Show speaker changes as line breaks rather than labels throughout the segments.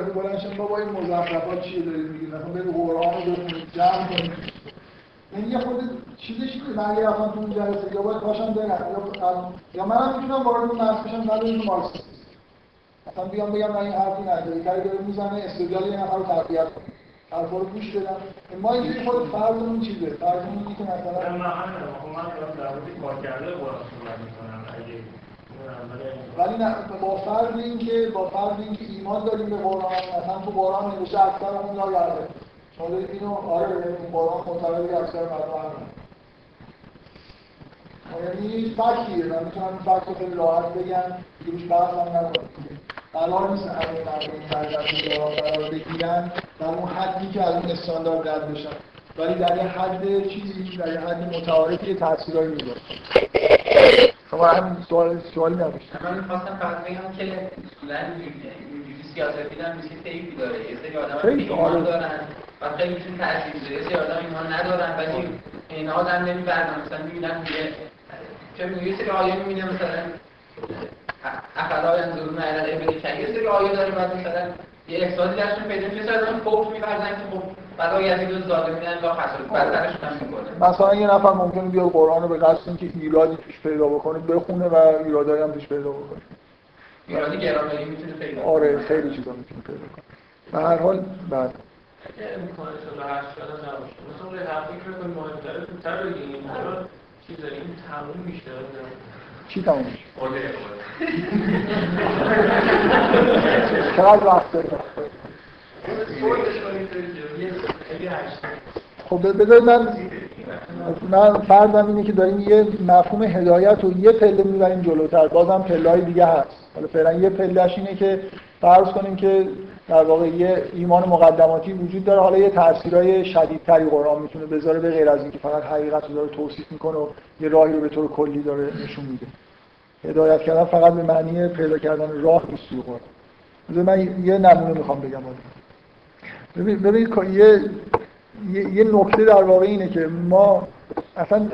بلنشن بابا این مزخرفات چیه دارید میگید مثلا برید قرآن رو بخونید جمع کنید این یه خود چیزش اینه من اگه رفتم تو اون جلسه یا باید باشم برم یا یا منم می‌تونم وارد اون بحث بشم بعد این مارکسیسم مثلا بیام بگم من این حرفی نداری کاری داره می‌زنه استدلال یه نفر رو تقویت کنه. حرفا رو گوش بدم. ما اینجوری خود فرضمون چیزه؟ فرضمون اینه که مثلا
من همین من در مورد کار کرده قرآن صحبت می‌کنم اگه
ولی نه با فرض اینکه با فرض اینکه ایمان داریم به قرآن مثلا تو قرآن نوشته اکثرمون یعلم شما دارید اینو آره این قرآن معتبری اکثر مردم هم یعنی فکتیه من می‌تونم این فکت رو خیلی راحت بگم روش بحث هم نکنم قرار نیست همه مردم این فرزند قرار بگیرن در اون حدی که از اون استاندارد رد بشن. ولی در یه حد چیزی در یه حد متعارفی تاثیرایی می‌ذاره. شما هم سوال سوالی نداشتید.
من می‌خواستم فقط بگم که اصولاً اینجوری سیاست دیدن میشه تیپی داره یه سری آدم
خیلی
ایمان. دارن و خیلی میشون تاثیر می‌ذاره یه سری آدم ایمان ندارن ولی این آدم نمی‌برن مثلا می‌بینن میگه چه میگه یه سری آیه می‌بینه مثلا افلا ینظرون الی الابل یه سری آیه داره بعد مثلا یه احساسی درشون پیدا میشه مثلا فوت می‌ورزن که خب برای یزید و ظالمین لا حسد بدترشون هم می‌کنه.
مثلا یه نفر ممکنه بیاد قرآن رو به قصد اینکه ایرادی توش پیدا بکنه بخونه و ایرادایی هم توش پیدا بکنه.
ایرادی گرامری می‌تونه پیدا کنه.
آره خیلی چیزا می‌تونه پیدا کنه. به هر حال بعد.
اگه امکان شده هر شده نباشه مثلا یه حرفی که کنیم مهمتره تو تر بگیم. حالا چیز داریم این تموم میشه.
چی تموم میشه؟
قوله
چقدر وقت داره خب بذارید من من فرضم اینه که داریم یه مفهوم هدایت رو یه پله می‌بریم جلوتر. بازم پله دیگه هست. حالا فعلا یه پلهش اینه که فرض کنیم که در واقع یه ایمان مقدماتی وجود داره. حالا یه تاثیرای شدیدتری قرآن می‌تونه بذاره به غیر از اینکه فقط حقیقت رو داره توصیف می‌کنه و یه راهی رو به طور کلی داره نشون میده. هدایت کردن فقط به معنی پیدا کردن راه نیست من یه نمونه می‌خوام بگم. حالا. ببین ببین یه یه نکته در واقع اینه که ما اصلا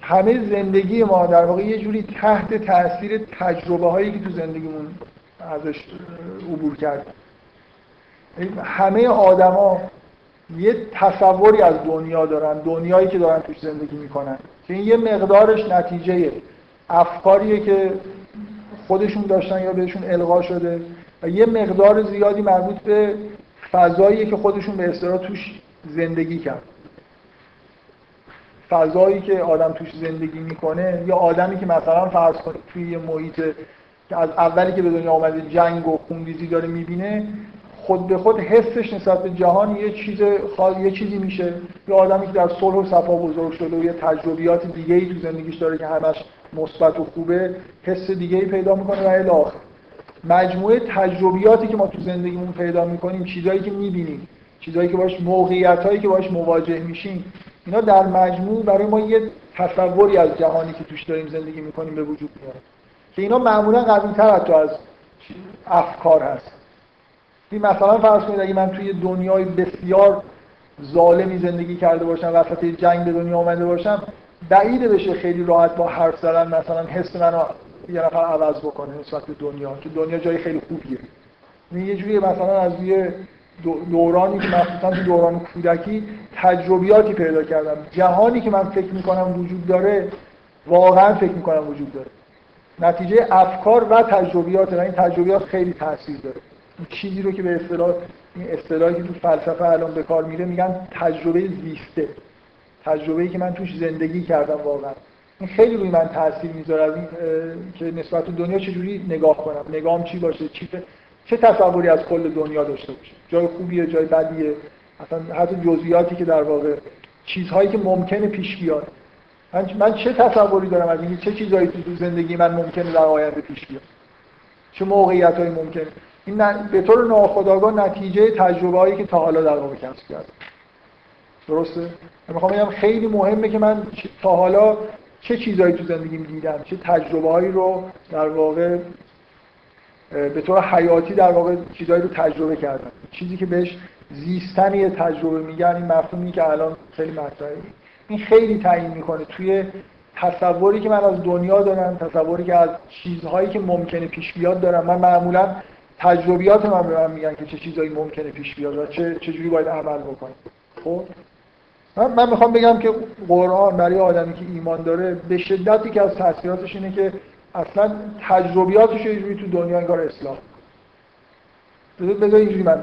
همه زندگی ما در واقع یه جوری تحت تاثیر تجربه هایی که تو زندگیمون ازش عبور کرد. همه آدما یه تصوری از دنیا دارن دنیایی که دارن توش زندگی می‌کنن که این یه مقدارش نتیجه افکاریه که خودشون داشتن یا بهشون القا شده و یه مقدار زیادی مربوط به فضاییه که خودشون به اصطلاح توش زندگی کرد. فضایی که آدم توش زندگی می‌کنه یا آدمی که مثلا فرض کنید توی یه محیط که از اولی که به دنیا آمده جنگ و خونریزی داره می‌بینه خود به خود حسش نسبت به جهان یه چیز خاص یه چیزی میشه. یا آدمی که در صلح و صفا بزرگ شده و یه تجربیات دیگه ای تو زندگیش داره که همش مثبت و خوبه حس دیگه ای پیدا می‌کنه و الی آخر. مجموعه تجربیاتی که ما تو زندگیمون پیدا می‌کنیم چیزایی که می‌بینیم چیزایی که باش موقعیتایی که باش مواجه میشیم اینا در مجموع برای ما یه تصوری از جهانی که توش داریم زندگی می‌کنیم به وجود میاره. که اینا معمولا قوی تر حتی از افکار هست. این مثلا فرض کنید اگه من توی دنیای بسیار ظالمی زندگی کرده باشم وسط جنگ به دنیا آمده باشم بعیده بشه خیلی راحت با حرف زدن مثلا حس منو یه نفر عوض بکنه نسبت به دنیا که دنیا جای خیلی خوبیه. این یه جوری مثلا از یه دورانی که مخصوصا تو دوران کودکی تجربیاتی پیدا کردم. جهانی که من فکر می‌کنم وجود داره واقعا فکر می‌کنم وجود داره. نتیجه افکار و تجربیات و این تجربیات خیلی تاثیر داره. این چیزی رو که به اصطلاح این اصطلاحی که تو فلسفه الان به کار میره میگن تجربه زیسته. تجربه‌ای که من توش زندگی کردم واقعا. این خیلی روی من تاثیر می‌ذاره از این که نسبت به دنیا چجوری نگاه کنم؟ نگام چی باشه؟ چی چه تصوری از کل دنیا داشته باشه؟ جای خوبیه جای بدیه؟ اصلا حتی جزئیاتی که در واقع چیزهایی که ممکنه پیش بیاد. من, من چه تصوری دارم از اینکه چه چیزهایی تو زندگی من ممکنه در آینده پیش بیاد؟ چه موقعیتایی ممکنه؟ این به طور ناخودآگاه نتیجه تجربه هایی که تا حالا در واقع کسب کردم. درسته؟ می‌خوام بگم خیلی مهمه که من تا حالا چه چیزهایی تو زندگیم دیدم چه تجربه هایی رو در واقع به طور حیاتی در واقع چیزهایی رو تجربه کردم. چیزی که بهش زیستن یه تجربه میگن این مفهومی که الان خیلی مطرحه. این خیلی تعیین می‌کنه. توی تصوری که من از دنیا دارم تصوری که از چیزهایی که ممکنه پیش بیاد دارم. من معمولا تجربیات من به من میگن که چه چیزایی ممکنه پیش بیاد و چه چجوری باید عمل بکنیم خب؟ من, می‌خوام بگم که قرآن برای آدمی که ایمان داره به شدتی که از تاثیراتش اینه که اصلا تجربیاتش یه تو دنیا انگار اصلاح بذار اینجوری من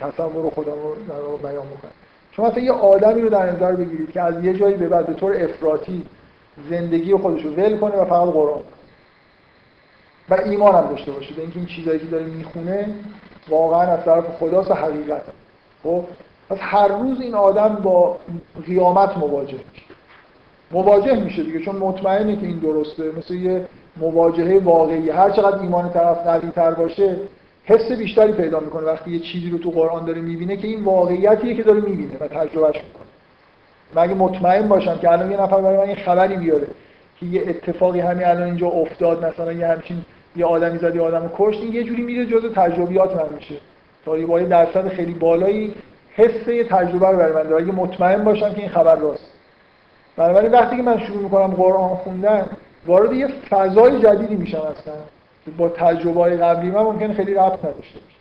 تصور خودم رو بیان بکنم. شما مثلا یه آدمی رو در نظر بگیرید که از یه جایی به بعد به طور افراطی زندگی خودش رو ول کنه و فقط قرآن. و ایمان هم داشته باشه. به اینکه این چیزایی که داره می‌خونه واقعا از طرف خداست و حقیقت. خب؟ پس هر روز این آدم با قیامت مواجه میشه. مواجه میشه دیگه چون مطمئنه که این درسته. مثل یه مواجهه واقعی. هر چقدر ایمان طرف قوی تر باشه حس بیشتری پیدا می‌کنه. وقتی یه چیزی رو تو قرآن داره می‌بینه که این واقعیتیه که داره می‌بینه و تجربهش می‌کنه. مگه مطمئن باشم که الان یه نفر برای من یه خبری بیاره که یه اتفاقی همین الان اینجا افتاد مثلا یه همچین یه آدمی زد یه آدمو کشت این یه جوری میره جزء تجربیات من میشه. تا یه درصد خیلی بالایی حس تجربه رو برای من داره. اگه مطمئن باشم که این خبر راست. بنابراین وقتی که من شروع می‌کنم قرآن خوندن وارد یه فضای جدیدی میشم اصلا. با تجربه های قبلی من ممکن خیلی ربط نداشته باشه.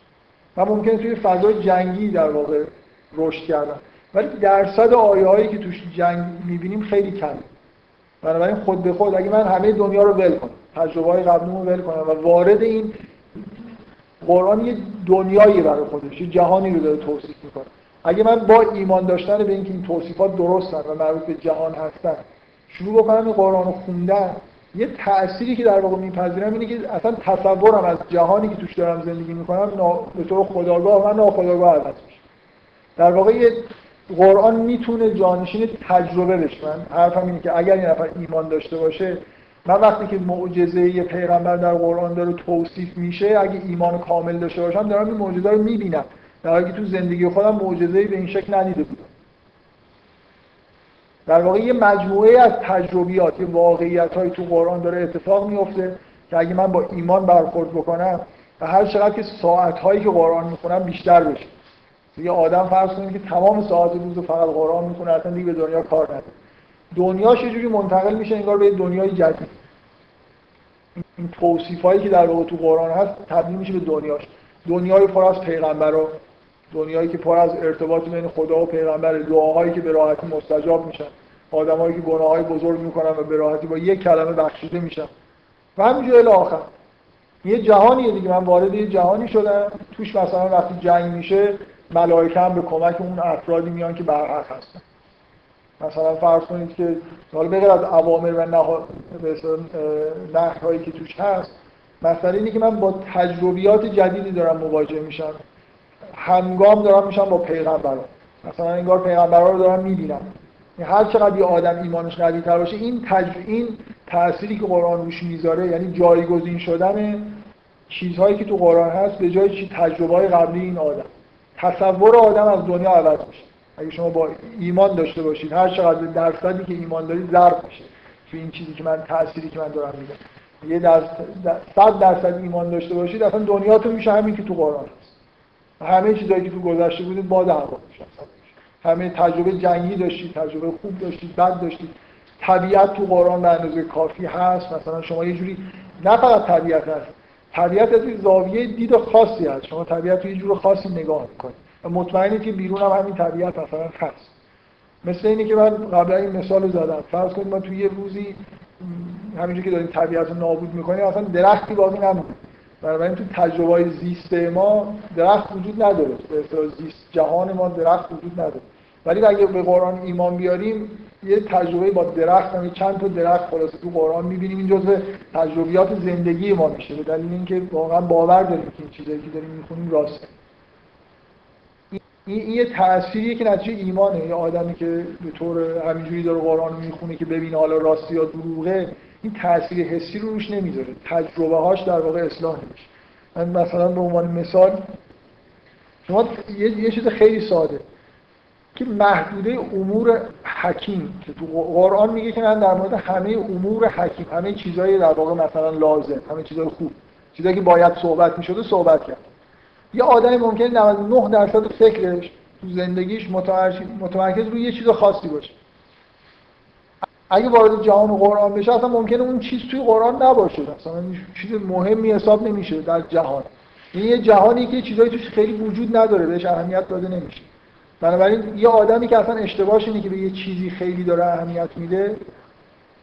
من ممکن توی فضای جنگی در واقع رشد کردم. ولی درصد آیه هایی که توش جنگ می‌بینیم خیلی کم بنابراین خود به خود اگه من همه دنیا رو ول کنم تجربه های قبلیمو ول کنم و وارد این قرآن یه دنیایی برای خودش یه جهانی رو داره توصیف می‌کنه. اگه من با ایمان داشتن به اینکه این توصیفات درستن و مربوط به جهان هستن شروع بکنم قرآن رو خوندن یه تأثیری که در واقع میپذیرم اینه که اصلا تصورم از جهانی که توش دارم زندگی می‌کنم به طور خداگاه و ناخداگاه عوض میشه. در واقع یه قرآن می‌تونه جانشین تجربه بشه. من حرفم اینه که اگر یه نفر ایمان داشته باشه من وقتی که معجزه یه پیغمبر در قرآن داره توصیف میشه اگه ایمان کامل داشته باشم دارم این معجزه رو می‌بینم. در حالی تو زندگی خودم معجزه به این شکل ندیده بودم. در واقع یه مجموعه از تجربیات یه واقعیت های تو قرآن داره اتفاق میفته که اگه من با ایمان برخورد بکنم و هر چقدر که ساعت هایی که قرآن می‌خونم بیشتر بشه. یه آدم فرض کنید که تمام ساعت روز فقط قرآن می‌خونه اصلا دیگه به دنیا کار نداره. دنیاش یه جوری منتقل میشه انگار به دنیای جدید. این توصیف که در واقع تو قرآن هست تبدیل میشه به دنیاش. دنیای پر از پیغمبرا دنیایی که پر از ارتباط بین خدا و پیغمبر دعاهایی که به راحتی مستجاب میشن آدمایی که گناههای بزرگ می‌کنن و به راحتی با یک کلمه بخشیده میشن. و همینجور الی آخر. یه جهانیه دیگه. من وارد یه جهانی شدم. توش مثلا وقتی جنگ میشه ملائکه هم به کمک اون افرادی میان که برحق هستن. مثلا فرض کنید که حالا بغیر از اوامر و نهایی که توش هست مثلا اینه که من با تجربیات جدیدی دارم مواجه میشم. همگام دارم میشم با پیغمبران مثلا انگار پیغمبران رو دارم می‌بینم. هر چقدر یه آدم ایمانش قوی تر باشه این تج... این تأثیری که قرآن روش می‌ذاره یعنی جایگزین شدن چیزهایی که تو قرآن هست به جای چی تجربه های قبلی این آدم. تصور آدم از دنیا عوض میشه. اگه شما با ایمان داشته باشید هر چقدر درصدی که ایمان دارید ضرب میشه تو این چیزی که من تأثیری که من دارم میدم یه درصد صد درصد ایمان داشته باشید اصلا دنیاتون میشه همین که تو قرآن هست. همه چیزایی که تو گذشته بودید با در همه تجربه جنگی داشتید تجربه خوب داشتید بد داشتید. طبیعت تو قرآن به اندازه کافی هست. مثلا شما یه جوری نه فقط طبیعت هست طبیعت از زاویه دید خاصی هست. شما طبیعت رو یه جور خاصی نگاه می‌کنید. و مطمئنید که بیرون هم همین طبیعت مثلا هست. مثل اینی که من قبل این مثال رو زدم. فرض کنید ما توی یه روزی همینجور که داریم طبیعت رو نابود می‌کنیم اصلا درختی باقی نمونه بنابراین تو تجربه زیست ما درخت وجود نداره. به زیست جهان ما درخت وجود نداره. ولی اگه به قرآن ایمان بیاریم یه تجربه با درخت هم چند تا درخت خلاصه تو قرآن می‌بینیم این جزء تجربیات زندگی ما میشه. به دلیل اینکه واقعا باور داریم که این چیزایی که داریم می‌خونیم راسته این یه تأثیریه که نتیجه ایمانه. یه آدمی که به طور همینجوری داره قرآن می‌خونه که ببینه حالا راستی یا دروغه این تاثیر حسی رو روش نمی‌ذاره. تجربه هاش در واقع اصلاح نمیشه من مثلا به عنوان مثال شما یه, یه چیز خیلی ساده. که محدوده امور حکیم که تو قرآن میگه که من در مورد همه امور حکیم همه چیزهای در واقع مثلا لازم همه چیزهای خوب چیزایی که باید صحبت می‌شده صحبت کرد. یه آدمی ممکنه 99 درصد فکرش تو زندگیش متمرکز روی یه چیز خاصی باشه. اگه وارد جهان قرآن بشه اصلا ممکنه اون چیز توی قرآن نباشه. اصلا چیز مهمی حساب نمیشه در جهان. این یه جهانی که چیزایی توش خیلی وجود نداره بهش اهمیت داده نمیشه. بنابراین یه آدمی که اصلا اشتباهش اینه که به یه چیزی خیلی داره اهمیت میده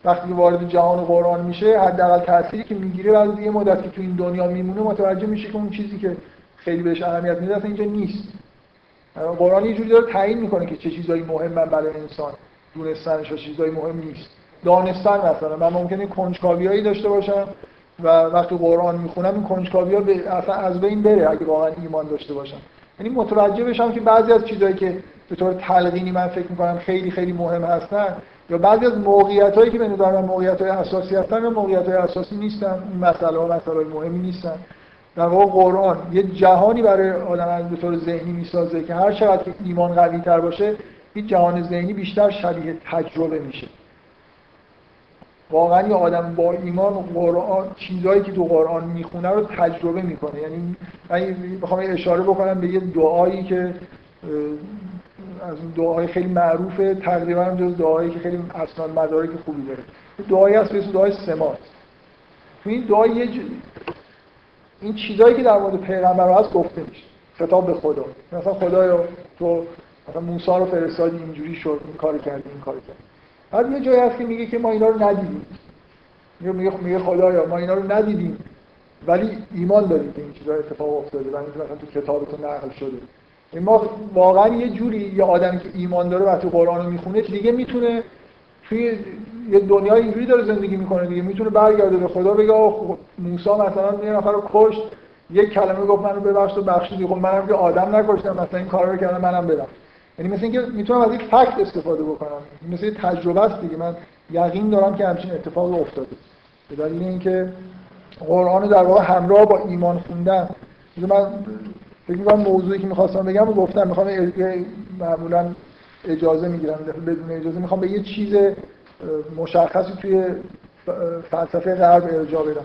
وقتی که وارد جهان قرآن میشه حداقل تأثیری که می‌گیره بعد یه مدتی تو این دنیا میمونه متوجه میشه که اون چیزی که خیلی بهش اهمیت میده اصلا اینجا نیست. قرآن یه جوری داره تعیین می‌کنه که چه چیزایی مهمن برای انسان. دونستنش و چیزایی مهم نیست. دانستن مثلا. من ممکنه کنجکاویایی داشته باشم و وقتی قرآن می‌خونم این کنجکاوی ها اصلا از بین بره اگه واقعا ایمان داشته باشم. یعنی متوجه بشم که بعضی از چیزایی که به طور تلقینی من فکر می‌کنم خیلی خیلی مهم هستن یا بعضی از موقعیت هایی که به نظر من موقعیت های اساسی هستن یا موقعیت های اساسی نیستن این مسئله ها مسئله مهمی نیستن. در واقع قرآن یه جهانی برای آدم به طور ذهنی می‌سازه که هر چقدر ایمان قوی تر باشه این جهان ذهنی بیشتر شبیه تجربه میشه. واقعا یه آدم با ایمان قرآن چیزهایی که تو قرآن می‌خونه رو تجربه می‌کنه. یعنی من بخوام اشاره بکنم به یه دعایی که از این دعاهای خیلی معروفه تقریبا هم جز دعایی که خیلی اسناد مدارک خوبی داره. دعایی هست به دعای سمات. تو این دعای یه این چیزهایی که در مورد پیغمبر هست گفته میشه. خطاب به خدا. مثلا خدایا تو مثلا موسی رو فرستادی اینجوری شد این کار کردی این کار کردی. بعد یه جایی هست که میگه که ما اینا رو ندیدیم. میگه میگه خدایا ما اینا رو ندیدیم. ولی ایمان داریم که این چیزا اتفاق افتاده و مثلا تو کتابتون نقل شده. ما واقعا یه جوری یه آدمی که ایمان داره و تو قرآن رو می‌خونه دیگه می‌تونه توی یه دنیای اینجوری داره زندگی می‌کنه دیگه. می‌تونه برگرده به خدا بگه موسی مثلا یه نفر رو کشت یک کلمه گفت منو ببخش و بخشید خب منم که آدم نکشتم مثلا این کارا رو کردم منم برم. یعنی مثل اینکه می‌تونم از یک فکت استفاده بکنم. مثل تجربه است دیگه. من یقین دارم که همچین اتفاقی افتاده. به دلیل اینکه قرآن در واقع همراه با ایمان خوندن. من فکر می‌کنم موضوعی که می‌خواستم بگم رو گفتم می‌خوام معمولا اجازه می‌گیرم بدون اجازه می‌خوام به یه چیز مشخصی توی فلسفه غرب ارجاع بدم.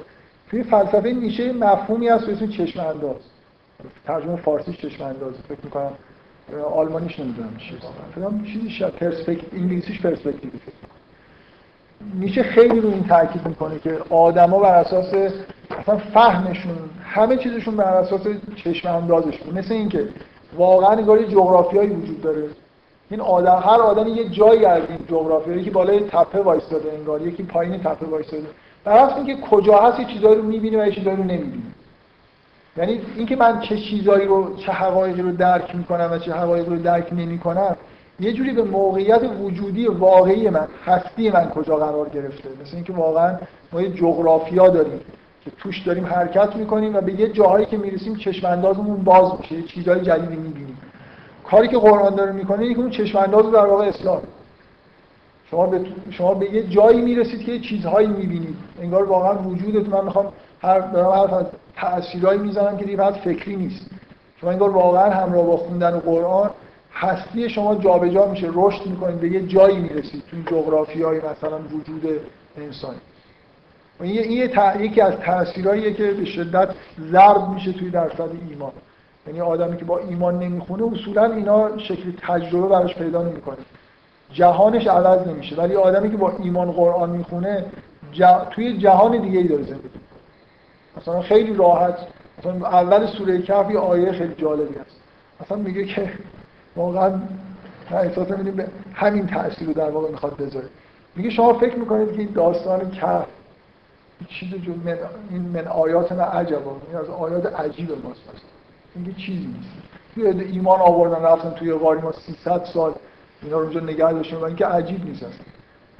توی فلسفه نیشه مفهومی هست به اسم چشم انداز ترجمه فارسیش چشم انداز فکر می‌کنم آلمانیش نمی‌دونم چیه. فکر چیزی شاید پرسپکت انگلیسیش پرسپکتیو نیچه خیلی رو این تاکید می‌کنه که آدما بر اساس اصلا فهمشون همه چیزشون بر اساس چشم اندازشون. مثل اینکه واقعا انگار جغرافیایی وجود داره. این آدم هر آدمی یه جایی از این جغرافیا یکی بالای تپه وایستاده انگار یکی پایین تپه وایستاده. اصل اینکه کجا هست یه چیزایی رو می‌بینی و یه چیزایی رو نمی‌بینی یعنی اینکه من چه چیزایی رو چه حقایقی رو درک می‌کنم و چه حقایقی رو درک نمی‌کنم یه جوری به موقعیت وجودی واقعی من هستی من کجا قرار گرفته. مثل اینکه واقعا ما یه جغرافیا داریم که توش داریم حرکت می‌کنیم و به یه جاهایی که می‌رسیم چشم اندازمون باز میشه چیزهای جدیدی می‌بینیم. کاری که قرآن داره می‌کنه اینه اون چشم انداز در واقع اسلام شما به شما به یه جایی می‌رسید که یه چیزهایی می‌بینید. انگار واقعا وجودتون من می‌خوام هر دارم حرف از تأثیرایی می‌زنم که دیگه فقط فکری نیست. شما انگار واقعا همراه با خوندن قرآن هستی شما جابجا جا میشه رشد می‌کنید به یه جایی می‌رسید تو جغرافیای مثلا وجود انسانی. این یکی از تاثیراییه که به شدت ضرب میشه توی درصد ایمان. یعنی آدمی که با ایمان نمی‌خونه اصولا اینا شکل تجربه براش پیدا نمی‌کنه. جهانش عوض نمیشه. ولی آدمی که با ایمان قرآن می‌خونه توی جهان دیگه ای داره زندگی مثلا خیلی راحت مثلا اول سوره کهف یه آیه خیلی جالبی هست. مثلا میگه که واقعا من احساس میدیم همین تاثیر رو در واقع می‌خواد بذاره. میگه شما فکر می‌کنید که این داستان کهف چیز جو من این من آیات نه عجب این از آیات عجیب ماست. این چیزی نیست. ایمان آوردن رفتن توی غاری ما 300 سال اینا رو اونجا نگه داشتیم و اینکه عجیب نیست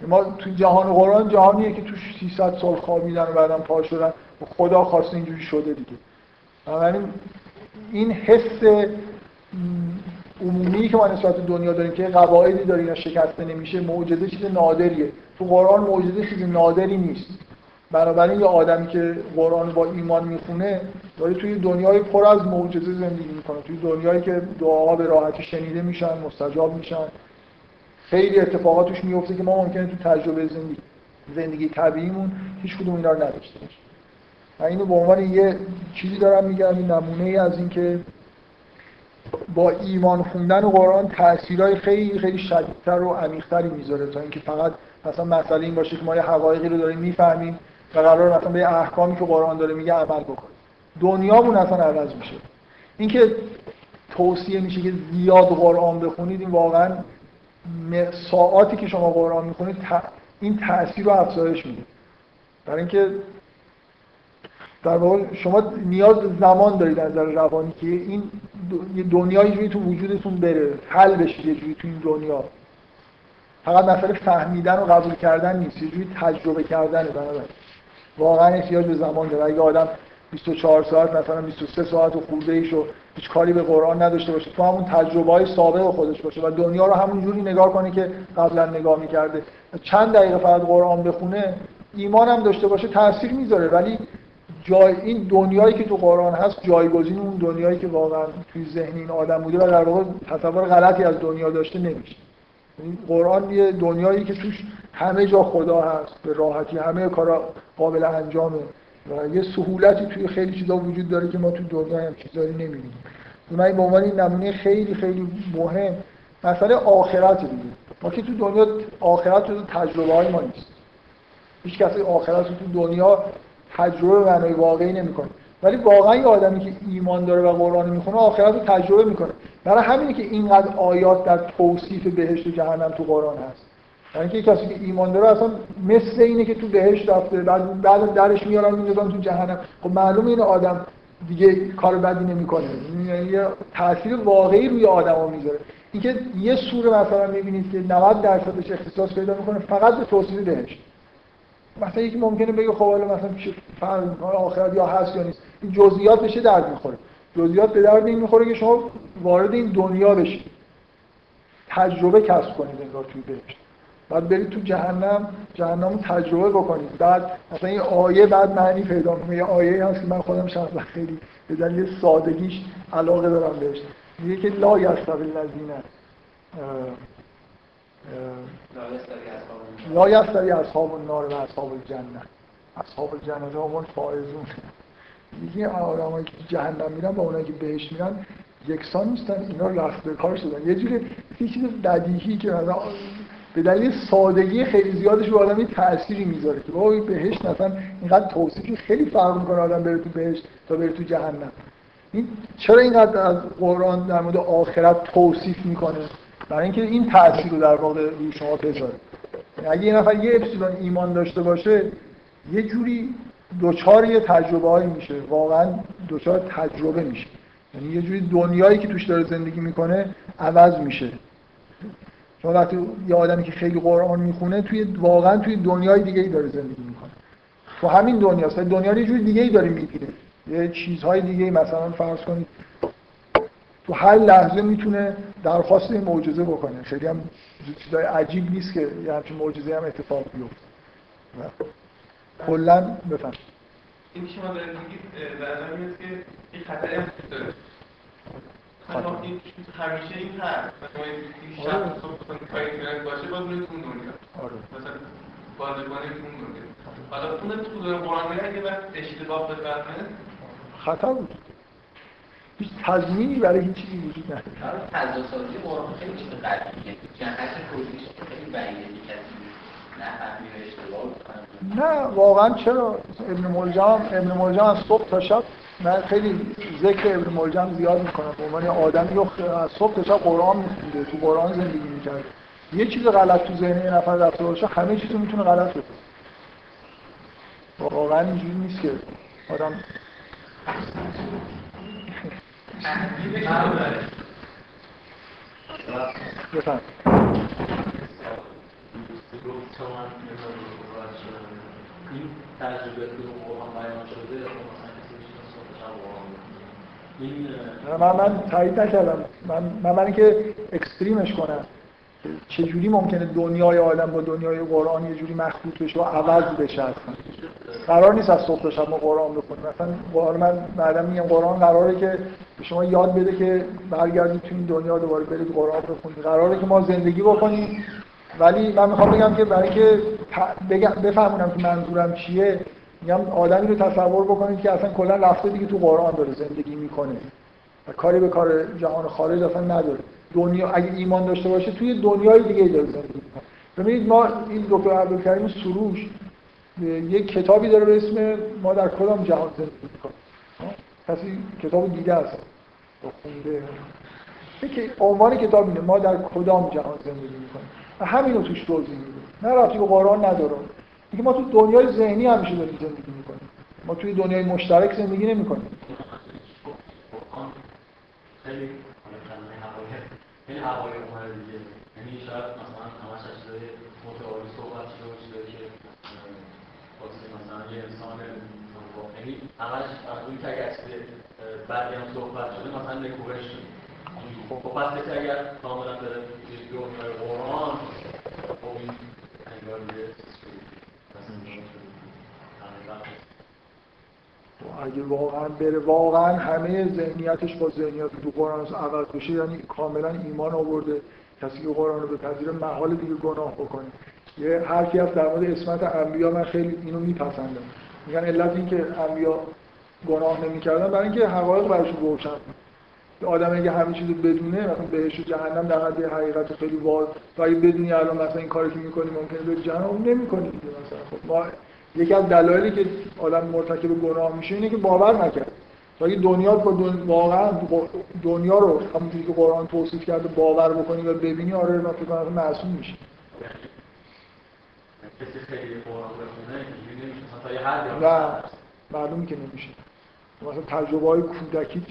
ما توی جهان قرآن جهانیه که توش 300 سال خوابیدن و بعدم پا شدن. خدا خواسته اینجوری شده دیگه. بنابراین این حس عمومی که ما نسبت دنیا داریم که قواعدی داریم شکسته نمیشه معجزه چیز نادریه. تو قرآن معجزه چیز نادری نیست. بنابراین یه آدمی که قرآن با ایمان می‌خونه داره توی دنیای پر از معجزه زندگی می‌کنه. توی دنیایی که دعاها به راحتی شنیده میشن مستجاب میشن. خیلی اتفاقات توش میفته که ما ممکنه تو تجربه زندگی زندگی طبیعیمون هیچ کدوم اینا رو نداشته باشیم. من اینو به عنوان یه چیزی دارم میگم این نمونه ای از اینکه با ایمان خوندن قرآن تاثیرهای خیلی خیلی شدیدتر و عمیقتری می‌ذاره تا اینکه فقط مثلا مسئله این باشه که ما یه حقایقی رو داریم می‌فهمیم و قرار مثلا به احکامی که قرآن داره میگه عمل بکنیم. دنیامون اصلا عوض میشه. اینکه توصیه میشه که زیاد قرآن بخونید این واقعا ساعاتی که شما قرآن می‌خونید این تاثیر رو افزایش میده. برای اینکه در واقع شما نیاز زمان دارید از نظر روانی که این دنیای جوری تو وجودتون بره حل بشه یه جوری تو این دنیا. فقط مسئله فهمیدن و قبول کردن نیست یه تجربه کردنه بنابراین. واقعا احتیاج به زمان داره. اگه آدم 24 ساعت مثلا 23 ساعت و خورده ایش و هیچ کاری به قرآن نداشته باشه تو همون تجربه های سابق خودش باشه و دنیا رو همون جوری نگاه کنه که قبلا نگاه می‌کرده. چند دقیقه فقط قرآن بخونه ایمان هم داشته باشه تاثیر می‌ذاره ولی جای این دنیایی که تو قرآن هست جایگزین اون دنیایی که واقعا توی ذهن این آدم بوده و در واقع تصور غلطی از دنیا داشته نمیشه. یعنی قرآن یه دنیایی که توش همه جا خدا هست به راحتی همه کارا قابل انجامه و یه سهولتی توی خیلی چیزا وجود داره که ما تو دنیا هم چیزایی نمی‌بینیم. من به عنوان این نمونه خیلی خیلی مهم مسئله آخرت دیگه ما که تو دنیا آخرت تو تجربه های ما نیست. هیچ کسی آخرت تو دنیا تجربه به معنای واقعی نمی‌کنه. ولی واقعا یه آدمی که ایمان داره و قرآن می‌خونه آخرت رو تجربه می‌کنه. برای همینه که اینقدر آیات در توصیف بهشت و جهنم تو قرآن هست. یعنی که کسی که ایمان داره اصلا مثل اینه که تو بهشت رفته بعد بعد درش میارن می‌ذارن تو جهنم. خب معلومه این آدم دیگه کار بدی نمی‌کنه. یعنی یه تاثیر واقعی روی آدما می‌ذاره. اینکه یه سوره مثلا می‌بینید که 90 درصدش اختصاص پیدا می‌کنه فقط به توصیف بهشت. مثلا یکی ممکنه بگه خب حالا مثلا آخرت یا هست یا نیست. این جزئیات بشه درد می‌خوره. جزئیات به درد این می‌خوره که شما وارد این دنیا بشید تجربه کسب کنید انگار توی بهشت. بعد برید تو جهنم جهنم تجربه بکنید. بعد مثلا این آیه بعد معنی پیدا کنه یه آیه هست که من خودم شخصا خیلی به دلیل سادگیش علاقه دارم بهش. میگه که لا یستوی الذین لا یستوی اصحاب النار و اصحاب الجنه. اصحاب الجنه همون فائزون. میگه آدمایی که جهنم میرن با اونایی که بهش میرن یکسان نیستن اینا به کار شدن یه جوری یه چیز بدیهی که به دلیل سادگی خیلی زیادش رو آدم تأثیری می‌ذاره که بابا بهشت مثلا اینقدر توصیفی خیلی فرق می‌کنه آدم بره تو بهشت تا بره تو جهنم. این چرا اینقدر از قرآن در مورد آخرت توصیف می‌کنه؟ برای اینکه این تاثیر رو در واقع روی شما بذاره. یعنی اگه یه نفر یه اپسیلون ایمان داشته باشه یه جوری دوچار یه تجربه هایی میشه. واقعا دوچار تجربه میشه. یعنی یه جوری دنیایی که توش داره زندگی می‌کنه عوض میشه. شما وقتی یه آدمی که خیلی قرآن می‌خونه توی واقعا توی دنیای دیگه ای داره زندگی می‌کنه. تو همین دنیاست. دنیا یه جوری دیگه ای داره می‌گیره. یه چیزهای دیگه ای مثلا فرض کنید تو هر لحظه می‌تونه درخواست این معجزه بکنه. خیلی هم چیزای عجیب نیست که یه همچین معجزه هم اتفاق بیفته. کلا بفهم.
این شما دارید میگید در که این خطری هم داره. همیشه این هست. مثلا این شب آره. صبح کاری میرن باشه باز میره تون دنیا. آره. مثلا بازرگان تون دنیا. حالا اون تو قرآن میره اگه اشتباه بفهمه
خطا بود. هیچ تضمینی برای هیچ چیزی وجود نداره.
تضادسازی قرآن خیلی چیز قدیمیه جهت کلیش خیلی بعیده
نه واقعا چرا؟ ابن ملجم ابن ملجم از صبح تا شب من خیلی ذکر ابن ملجم زیاد می‌کنم. به عنوان آدمی از صبح تا شب قرآن میخونده تو قرآن زندگی می‌کرد یه چیز غلط تو ذهن یه نفر رفته باشه همه چیزو می‌تونه غلط بکنه. واقعا اینجوری نیست که آدم
این تجربه
من من تایید نکردم. من من, من که اکستریمش کنم. چجوری ممکنه دنیای آدم با دنیای قرآن یه جوری مخلوط بشه و عوض بشه اصلا؟ قرار نیست از صبح تا شب ما قرآن بخونیم. مثلا قرآن من بعدا میگم قرآن قراره که شما یاد بده که برگردید تو این دنیا دوباره برید قرآن بخونید. قراره که ما زندگی بکنیم. ولی من می‌خوام بگم که برای که بفهمونم که منظورم چیه میگم آدمی رو تصور بکنید که اصلا کلا رفته دیگه تو قرآن داره زندگی می‌کنه. و کاری به کار جهان خارج اصلا نداره. دنیا اگه ایمان داشته باشه توی دنیای دیگه داره. زندگی ببینید ما این دکتر عبدالکریم سروش یک کتابی داره به اسم ما در کدام جهان زندگی می‌کنیم کسی کتاب دیده است. خونده که عنوان کتاب اینه ما در کدام جهان زندگی می‌کنیم. و همین رو توش توضیح میده. نه رفتی به قرآن نداره اینکه ما تو دنیای ذهنی همیشه داریم زندگی می‌کنیم. ما توی دنیای مشترک زندگی نمی‌کنیم.
خیلی این هوای اومده دیگه. یعنی شاید مثلا همش از چیزای متعالی صحبت شده باشه که واسه مثلا یه انسان یعنی همش از اون که اگر بعدی هم صحبت شده مثلا نکوهش شده. خب پس کسی اگر کاملا داره دنیای قرآن خب این انگار یه
اگه واقعا بره واقعا همه ذهنیتش با ذهنیت تو قرآن عوض بشه یعنی کاملا ایمان آورده کسی که قرآن رو به پذیر محال دیگه گناه بکنه. یه حرفی هست در مورد اسمت انبیا من خیلی اینو میپسندم. میگن علت این که انبیا گناه نمی‌کردن برای اینکه حقایق براشون روشن آدم اگه همه چیزو بدونه مثلا بهش جهنم در حد حقیقت خیلی واضح. و اگه بدونی الان مثلا این کاری که می‌کنی ممکنه به جهنم نمی‌کنی مثلا. خب ما یکی از دلایلی که آدم مرتکب گناه میشه اینه که باور نکرد. و اگه دنیا با دن... واقعا دنیا رو همونجوری که قرآن توصیف کرده باور بکنی و ببینی آره من فکر کنم معصوم میشه نه معلومی که نمیشه. مثلا تجربه های کودکی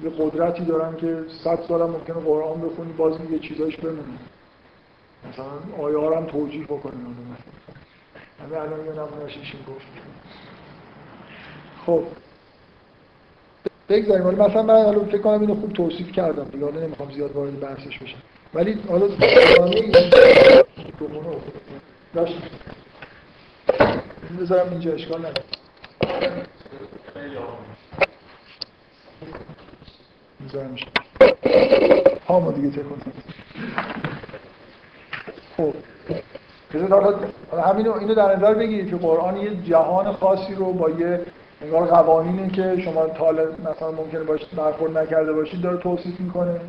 یه قدرتی دارن که صد سال هم ممکنه قرآن بخونی باز یه چیزایش بمونی. مثلا آیه هم توجیه بکنی. همه الان یه نمونهش گفت. خب. بگذاریم. ولی مثلا من الان فکر کنم اینو خوب توصیف کردم دیگه. حالا نمی‌خوام زیاد وارد بحثش بشم. ولی حالا داشت بذارم اینجا اشکال نداره. می‌ذارم پامو دیگه تکون خب. همینو اینو در نظر بگیرید که قرآن یه جهان خاصی رو با یه انگار قوانینی که شما تا مثلا ممکنه باش برخورد نکرده باشید داره توصیف می‌کنه.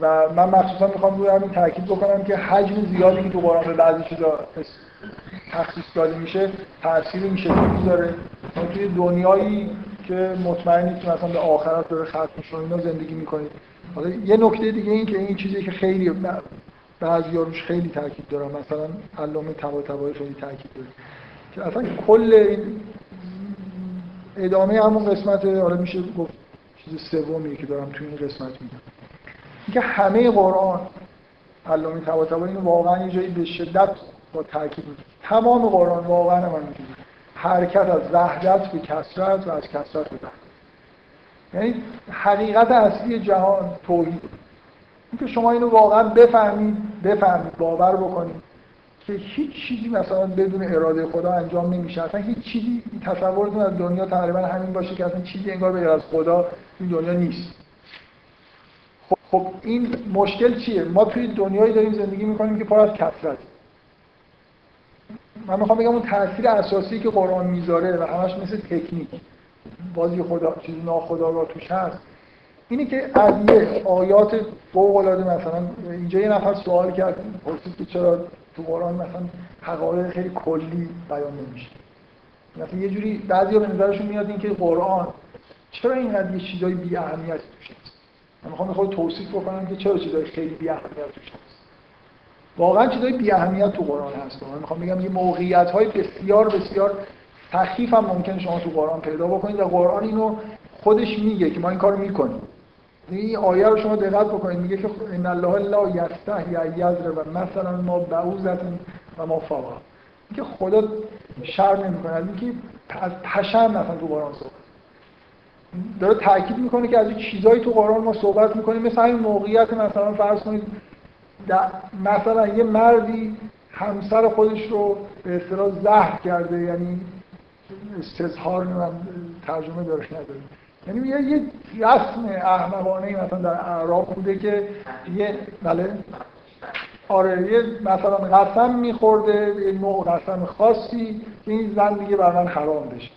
و من مخصوصا می‌خوام روی همین تاکید بکنم که حجم زیادی که تو قرآن به بعضی چیزا تخصیص داده میشه تاثیر میشه می‌ذاره. توی دنیایی که مطمئنی که مثلا به آخرت داره ختم میشه اینا زندگی می‌کنید حالا یه نکته دیگه این که این چیزی که خیلی بعضی روش خیلی تاکید دارم مثلا علامه طباطبایی خیلی تاکید داره. که اصلا کل این ادامه همون قسمت حالا میشه گفت چیز سومیه که دارم تو این قسمت میگم. اینکه همه قرآن علامه طباطبایی واقعا یه جایی به شدت با تاکید تمام قرآن واقعا من حرکت از وحدت به کسرت و از کسرت به یعنی حقیقت اصلی جهان توحید. اینکه شما اینو واقعا بفهمید بفهمید باور بکنید که هیچ چیزی مثلا بدون اراده خدا انجام نمیشه. اصلا هیچ چیزی تصورتون از دنیا تقریبا همین باشه که اصلا چیزی انگار به از خدا این دنیا نیست. خب, خب این مشکل چیه؟ ما توی دنیایی داریم زندگی می‌کنیم که پر از کثرت. من می‌خوام بگم اون تاثیر اساسی که قرآن می‌ذاره و همش مثل تکنیک بازی خدا چیز ناخدا توش هست. اینه که از یه آیات فوق العاده مثلا اینجا یه نفر سوال کرد پرسید که چرا تو قرآن مثلا حقایق خیلی کلی بیان نمیشه. مثلا یه جوری بعضی به نظرشون میاد اینکه قرآن چرا اینقدر یه چیزای بی اهمیت توش هست من می‌خوام خود توصیف بکنم که چرا چیزای خیلی بی اهمیت توش هست واقعا چیزای بی اهمیت تو قرآن هست. من می‌خوام بگم یه موقعیت های بسیار بسیار تخفیف هم ممکن شما تو قرآن پیدا بکنید و قرآن اینو خودش میگه که ما این کارو می‌کنیم. این آیه رو شما دقت بکنید. میگه که ان الله لا یستحی و مثلا ما بعوزت و ما فاقا که خدا شرم نمی‌کنه. اینکه از پشم مثلا تو قرآن صحبت داره تاکید می‌کنه که از چیزایی تو قرآن ما صحبت می‌کنیم. مثل این موقعیت مثلا فرض کنید مثلا یه مردی همسر خودش رو به اصطلاح زهر کرده. یعنی استظهار ترجمه دارش نداره یعنی یه یه رسم احمقانه مثلا در اعراب بوده که یه بله. آره یه مثلا قسم میخورده یه نوع قسم خاصی که این زن دیگه بر من حرام بشه.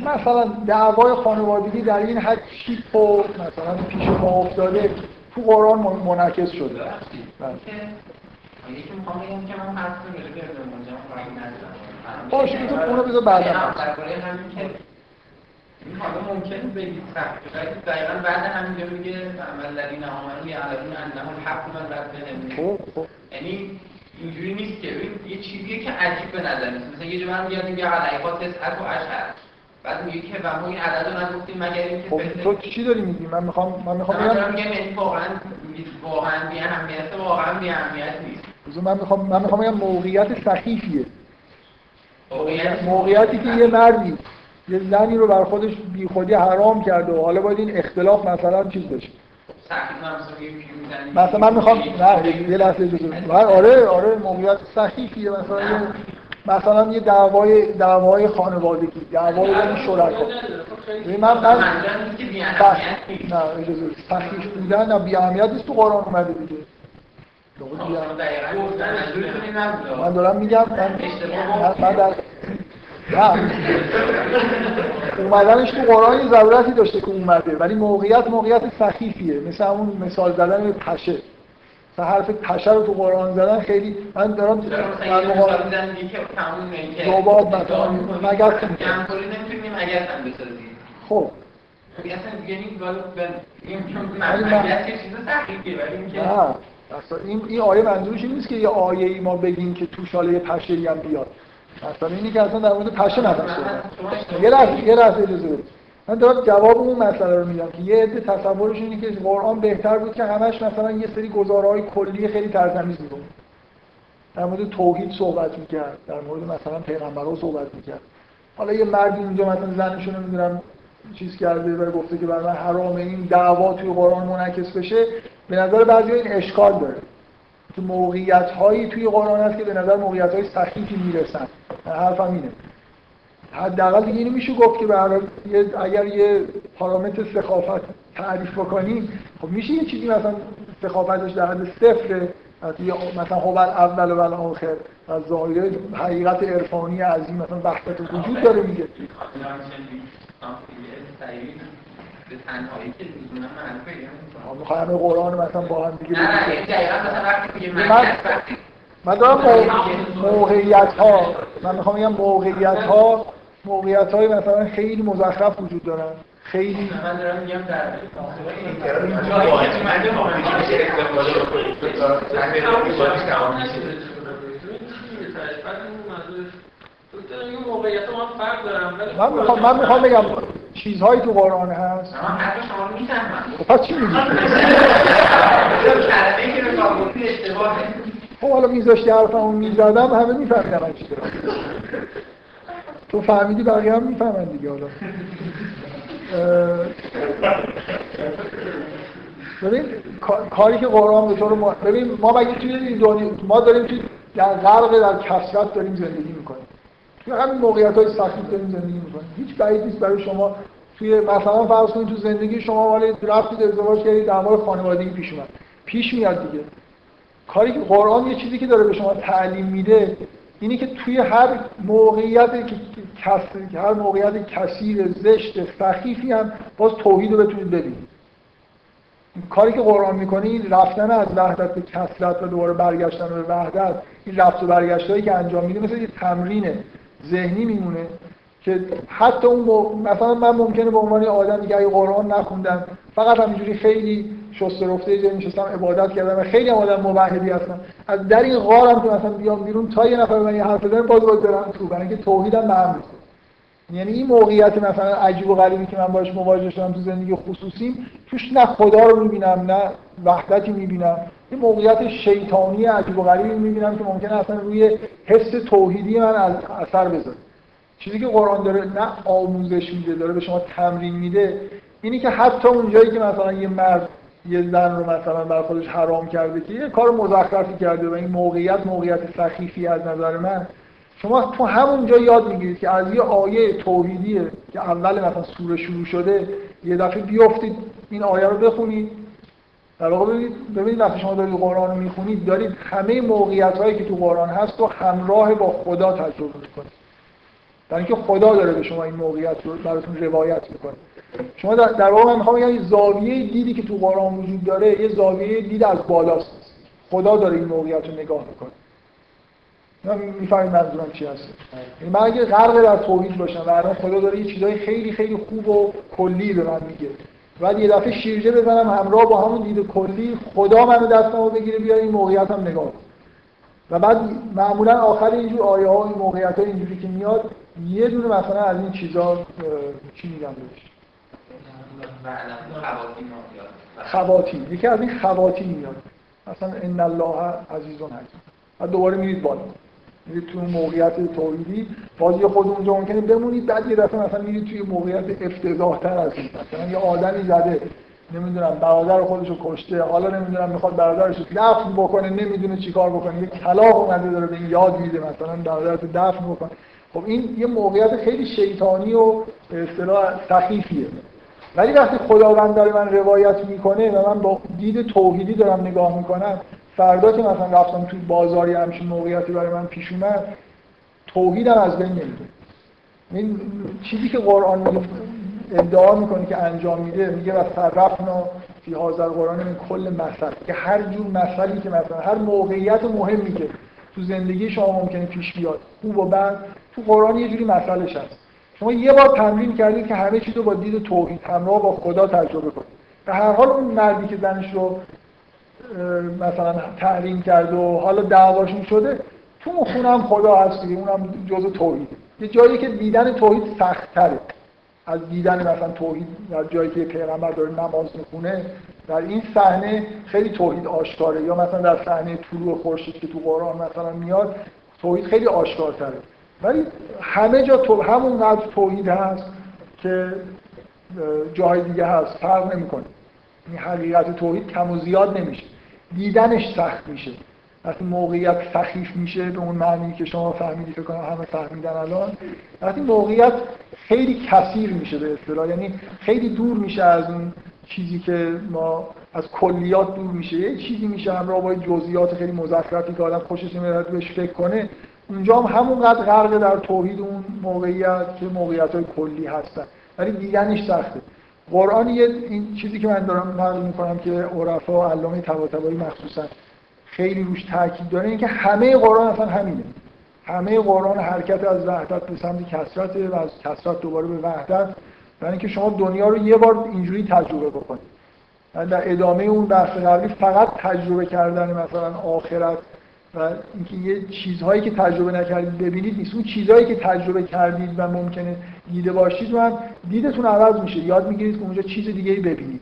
مثلا دعوای خانوادگی در این حد چیپ و مثلا پیش ما افتاده تو قرآن منعکس شده. باشه تو اونو بذار بعدا.
این حالا ممکن بگید سخت ولی دقیقا بعد همینجا میگه عمل الذین آمنوا یعلمون انه الحق من ربهم
خب خب.
یعنی اینجوری نیست که. ببین یه چیزیه که عجیب به نظر میاد مثلا یه جا برمیگرد میگه علیقات تسعت و اشهر. بعد میگه که و ما این عدد رو نگفتیم مگر اینکه
خب تو چی داری میگی؟ من می‌خوام من می‌خوام
من
بگم
میگم یعنی واقعا واقعا بی اهمیت واقعا بی اهمیت نیست.
من می‌خوام من می‌خوام بگم موقعیت سخیفیه موقعیتی که یه مردی یه زنی رو بر خودش بیخودی حرام کرده و حالا باید این اختلاف مثلا چیز بشه.
مثلا
من می‌خوام نه یه لحظه آره آره موقعیت سخیفیه. مثلا یه مثلا یه دعوای دعوای خانوادگی دعوای بین شرکا. ببین من من بس
اهمیت نیست
نه اجازه. سخیف بودن نه بی اهمیت نیست تو قرآن اومده دیگه.
نبود
من دارم میگم من من- در اومدنش تو قرآن یه ضرورتی داشته که اومده ولی موقعیت موقعیت سخیفیه. مثل همون مثال زدن پشه. مثلا حرف پشه رو تو قرآن زدن خیلی من دارم من
که تموم میگه که
ذباب مثلا
بسازیم؟
خب.
این
من- این آیه منظورش این نیست که یه آیه ای ما بگیم که توش حالا یه پشه هم بیاد. اصلا اینی که اصلا در مورد پشه
اشتباه
یه لحظه یه لحظه اجازه بدید. من دارم جواب اون مسئله رو میدم که یه عده تصورش اینه که قرآن بهتر بود که همش مثلا یه سری گزارهای کلی خیلی ترتمیز می‌گفت در مورد توحید صحبت می‌کرد در مورد مثلا پیغمبرها صحبت می‌کرد. حالا یه مردی اونجا مثلا زنشو نمی‌دونم چیز کرده و گفته که برای من حرامه این دعوا توی قرآن منعکس بشه به نظر بعضی این اشکال داره. موقعیت هایی توی قرآن هست که به نظر موقعیت های سخیفی می‌رسن حرفم اینه حداقل دیگه اینو میشه گفت که یه- اگر یه پارامتر سخافت تعریف بکنیم خب میشه یه چیزی مثلا سخافتش در حد صفره مثلا هو اول و آخر و ظاهر حقیقت عرفانی عظیم مثلا وحدت وجود داره میگه
به تنهایی که لزوما یعنی
همه قرآن مثلا با هم دیگه
نه نه. یعنی دقیقا مثلا وقتی
من- من دارم مو- موقعیت ها من می‌خوام بگم موقعیت ها موقعیت های مثلا خیلی مزخرف وجود دارن خیلی
من دارم میگم در
موقعیت ما فرق دارم ولی
من می‌خوام من می‌خوام بگم چیزهایی تو قرآن هست
حرف
خب پس چی میگی؟
اشتباهه.
خب حالا میذاشتی حرفمو می‌زدم همه میفهمیدن من چی دارم. تو فهمیدی بقیه هم می‌فهمن دیگه حالا. ببین کا- کاری که قرآن به طور ببین ما مگه توی دنیا ما داریم توی در غرق در کسرت داریم زندگی می‌کنیم. توی همین موقعیت های سخیف داریم زندگی می‌کنیم هیچ بعید نیست برای شما. توی مثلا فرض کنید تو زندگی شما ولی رفتید ازدواج کردید در مورد خانوادگی پیش اومد. پیش میاد دیگه. کاری که قرآن یه چیزی که داره به شما تعلیم میده اینی که توی هر موقعیت که کس هر موقعیت کثیر زشت سخیفی هم باز توحید رو بتونید ببینید کاری که قرآن می‌کنه این رفتن از وحدت به کثرت و دوباره برگشتن به وحدت این رفت و برگشتایی که انجام میده مثل یه تمرین ذهنی میمونه که حتی اون مو- مثلا من ممکنه به عنوان آدمی که اگه قرآن نخوندم فقط همینجوری خیلی شست رفته جایی نشستم عبادت کردم و خیلی هم آدم موحدی هستم از در این غارم که مثلا بیام بیرون تا یه نفر من یه حرف بزنه باز باید برم تو برای اینکه توحیدم به هم. یعنی این موقعیت مثلا عجیب و غریبی که من باش مواجه شدم تو زندگی خصوصیم توش نه خدا رو می‌بینم نه وحدتی می‌بینم. یه موقعیت شیطانی عجیب و غریبی می‌بینم که ممکنه اصلا روی حس توحیدی من اثر بذاره. چیزی که قرآن داره نه آموزش میده داره به شما تمرین میده اینی که حتی اونجایی که مثلا یه مرد یه زن رو مثلا بر خودش حرام کرده که یه کار مزخرفی کرده و این موقعیت موقعیت سخیفی از نظر من شما تو همونجا یاد می‌گیرید که از یه آیه توحیدیه که اول مثلا سوره شروع شده یه دفعه بیافتید این آیه رو بخونید. در واقع ببینید ببینید وقتی شما دارید قرآن رو می‌خونید دارید همه موقعیت هایی که تو قرآن هست و همراه با خدا تجربه می‌کنید. در اینکه خدا داره به شما این موقعیت رو براتون روایت می‌کنه. شما در, واقع من می‌خوام این زاویه دیدی که تو قرآن وجود داره یه زاویه دید از بالاست. خدا داره این موقعیت رو نگاه می‌کنه. می‌فهمید منظورم چی هست. یعنی من اگه غرق در توحید باشم و الان خدا داره یه چیزای خیلی خیلی خوب و کلی به من میگه. بعد یه دفعه شیرجه بزنم همراه با همون دید کلی خدا منو دستمو بگیره بیا این موقعیت هم نگاه و بعد معمولا آخر اینجور آیه ها این موقعیت ها اینجوری که میاد یه دونه مثلا از این چیزا چی میگم بهش؟ خواتین. یکی از این خواتین میاد. مثلا ان الله عزیز حکیم. بعد دوباره میرید بالا. میرید تو موقعیت توحیدی باز یه خود اونجا ممکنه بمونید بعد یه دفعه مثلا میرید توی موقعیت افتضاح تر از این. مثلا یه آدمی زده نمی‌دونم برادر خودش رو کشته حالا نمی‌دونم می‌خواد برادرش رو دفن بکنه نمی‌دونه چیکار بکنه یه کلاق اومده داره به این یاد میده مثلا برادرش رو دفن بکنه. خب این یه موقعیت خیلی شیطانی و به اصطلاح سخیفیه. ولی وقتی خداوند داره من روایت می‌کنه و من با دید توحیدی دارم نگاه می‌کنم فردا که مثلا رفتم توی بازاری همچین موقعیتی برای من پیش اومد توحیدم از بین نمیره. این چیزی که قرآن ادعا می‌کنه که انجام میده میگه و صرفنا فی حاضر قرآن این کل مثل. که هر جور مثلی که مثلا هر موقعیت مهمی که تو زندگی شما ممکنه پیش بیاد خوب و بد تو قرآن یه جوری مثلش هست. شما یه بار تمرین کردید که همه چیز رو با دید توحید همراه با خدا تجربه کنید. به هر حال اون مردی که زنش رو مثلا تحریم کرد و حالا دعواشون شده تو اون هم خدا هست دیگه اونم جزء توحید. یه جایی که دیدن توحید سخت تره از دیدن مثلا توحید در جایی که پیغمبر داره نماز می‌خونه در این صحنه خیلی توحید آشکاره. یا مثلا در صحنه طلوع خورشید که تو قرآن مثلا میاد توحید خیلی آشکارتره. ولی همه جا تو همونقدر توحید هست که جای دیگه هست. فرق نمی‌کنه. این حقیقت توحید کم و زیاد نمیشه. دیدنش سخت میشه. وقتی موقعیت سخیف میشه به اون معنی که شما فهمیدی فکر کنم همه فهمیدن الان وقتی موقعیت خیلی کثیر میشه به اصطلاح. یعنی خیلی دور میشه از اون چیزی که ما از کلیات دور میشه. یه چیزی میشه همراه با جزئیات خیلی مزخرفی که آدم خوشش نمیاد بهش فکر کنه. اونجا هم همونقدر غرق در توحید اون موقعیت که موقعیت های کلی هستن. ولی دیدنش سخته. قرآن یه این چیزی که من دارم نقل می‌کنم که عرفا علامه طباطبایی مخصوصا خیلی روش تاکید داره اینکه همه قرآن اصلا همینه. همه قرآن حرکت از وحدت به سمت کسرت و از کسرت دوباره به وحدت برای اینکه شما دنیا رو یه بار اینجوری تجربه بکنید. در ادامه اون بحث قبلی فقط تجربه کردن مثلا آخرت و اینکه یه چیزهایی که تجربه نکردید ببینید نیست. اون چیزهایی که تجربه کردید و ممکنه دیده باشید و دیدتون عوض میشه. یاد می‌گیرید که اونجا چیز دیگه ای ببینید.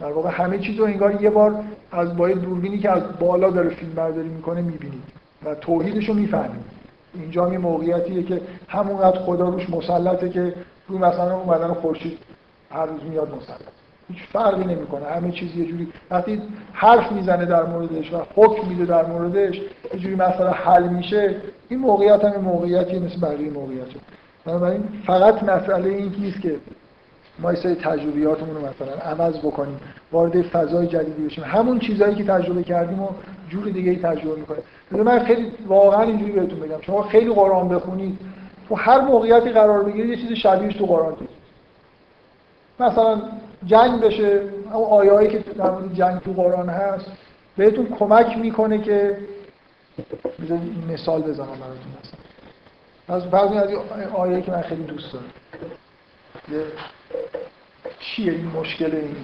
در واقع همه چیز رو انگار یه بار از باید دوربینی که از بالا داره فیلم برداری می‌کنه می‌بینید و توحیدش رو می‌فهمید. اینجا یه موقعیتیه که همونقدر خدا روش مسلطه که روی مثلا اومدن خورشید هر روز میاد مسلط. هیچ فرقی نمی‌کنه. همه چیز یه جوری وقتی حرف می‌زنه در موردش و حکم میده در موردش یه جوری مثلا حل میشه این موقعیت هم موقعیتی مثل بقیه موقعیت بنابراین فقط مسئله این نیست که ما یه تجربیاتمون رو مثلا عوض بکنیم وارد فضای جدیدی بشیم. همون چیزهایی که تجربه کردیم و جور دیگه ای تجربه می‌کنیم. من خیلی واقعا اینجوری بهتون بگم. شما خیلی قرآن بخونید تو هر موقعیتی قرار بگیرید یه چیز شبیهش تو قرآن دید مثلا جنگ بشه اون آیه‌ای که در مورد جنگ تو قرآن هست بهتون کمک می‌کنه که مثال بزنم براتون. مثلا از بعضی از آیه‌ای که من خیلی دوست دارم. چیه این مشکل این؟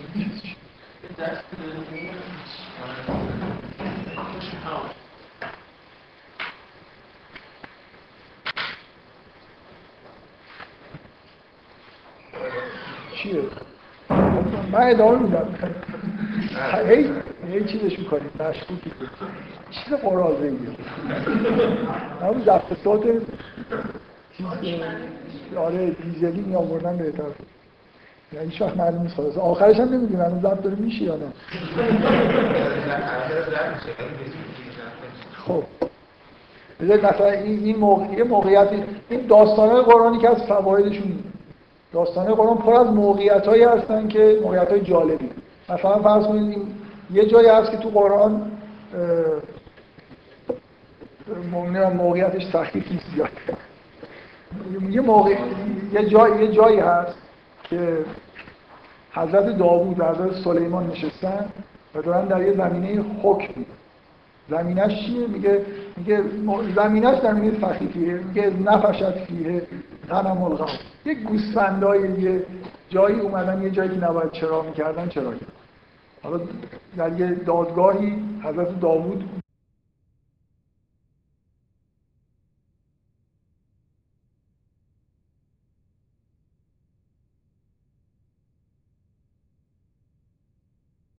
چیه؟ من ادامه میدم. هی هی چیزش می‌کنیم مشکوکی. چیز قرازه ایه. همون دفت صوت آره دیزلی می آوردن بهتر. یعنی وقت معلوم نیست خلاص آخرش هم نمی‌دونم هنوز ضبط داره میشه یا نه. خب. بذارید مثلا این این موقع موقعیتی این داستانهای قرآنی که از فوایدشون داستانهای قرآن پر از موقعیتایی هستن که موقعیت‌های جالبی. مثلا فرض کنید یه جایی هست که تو قرآن مؤمنان موقعیتش سختی نیست زیاد یه موقع یه جای یه جایی هست که حضرت داوود و حضرت سلیمان نشستن و دارن در یه زمینه حکم. زمینش چیه؟ میگه میگه زمینش زمینه سخیفیه میگه نفشت فیه. غنم الغم یه گوسفندای یه جایی اومدن یه جایی که نباید چرا می‌کردن چرا حالا در یه دادگاهی حضرت داوود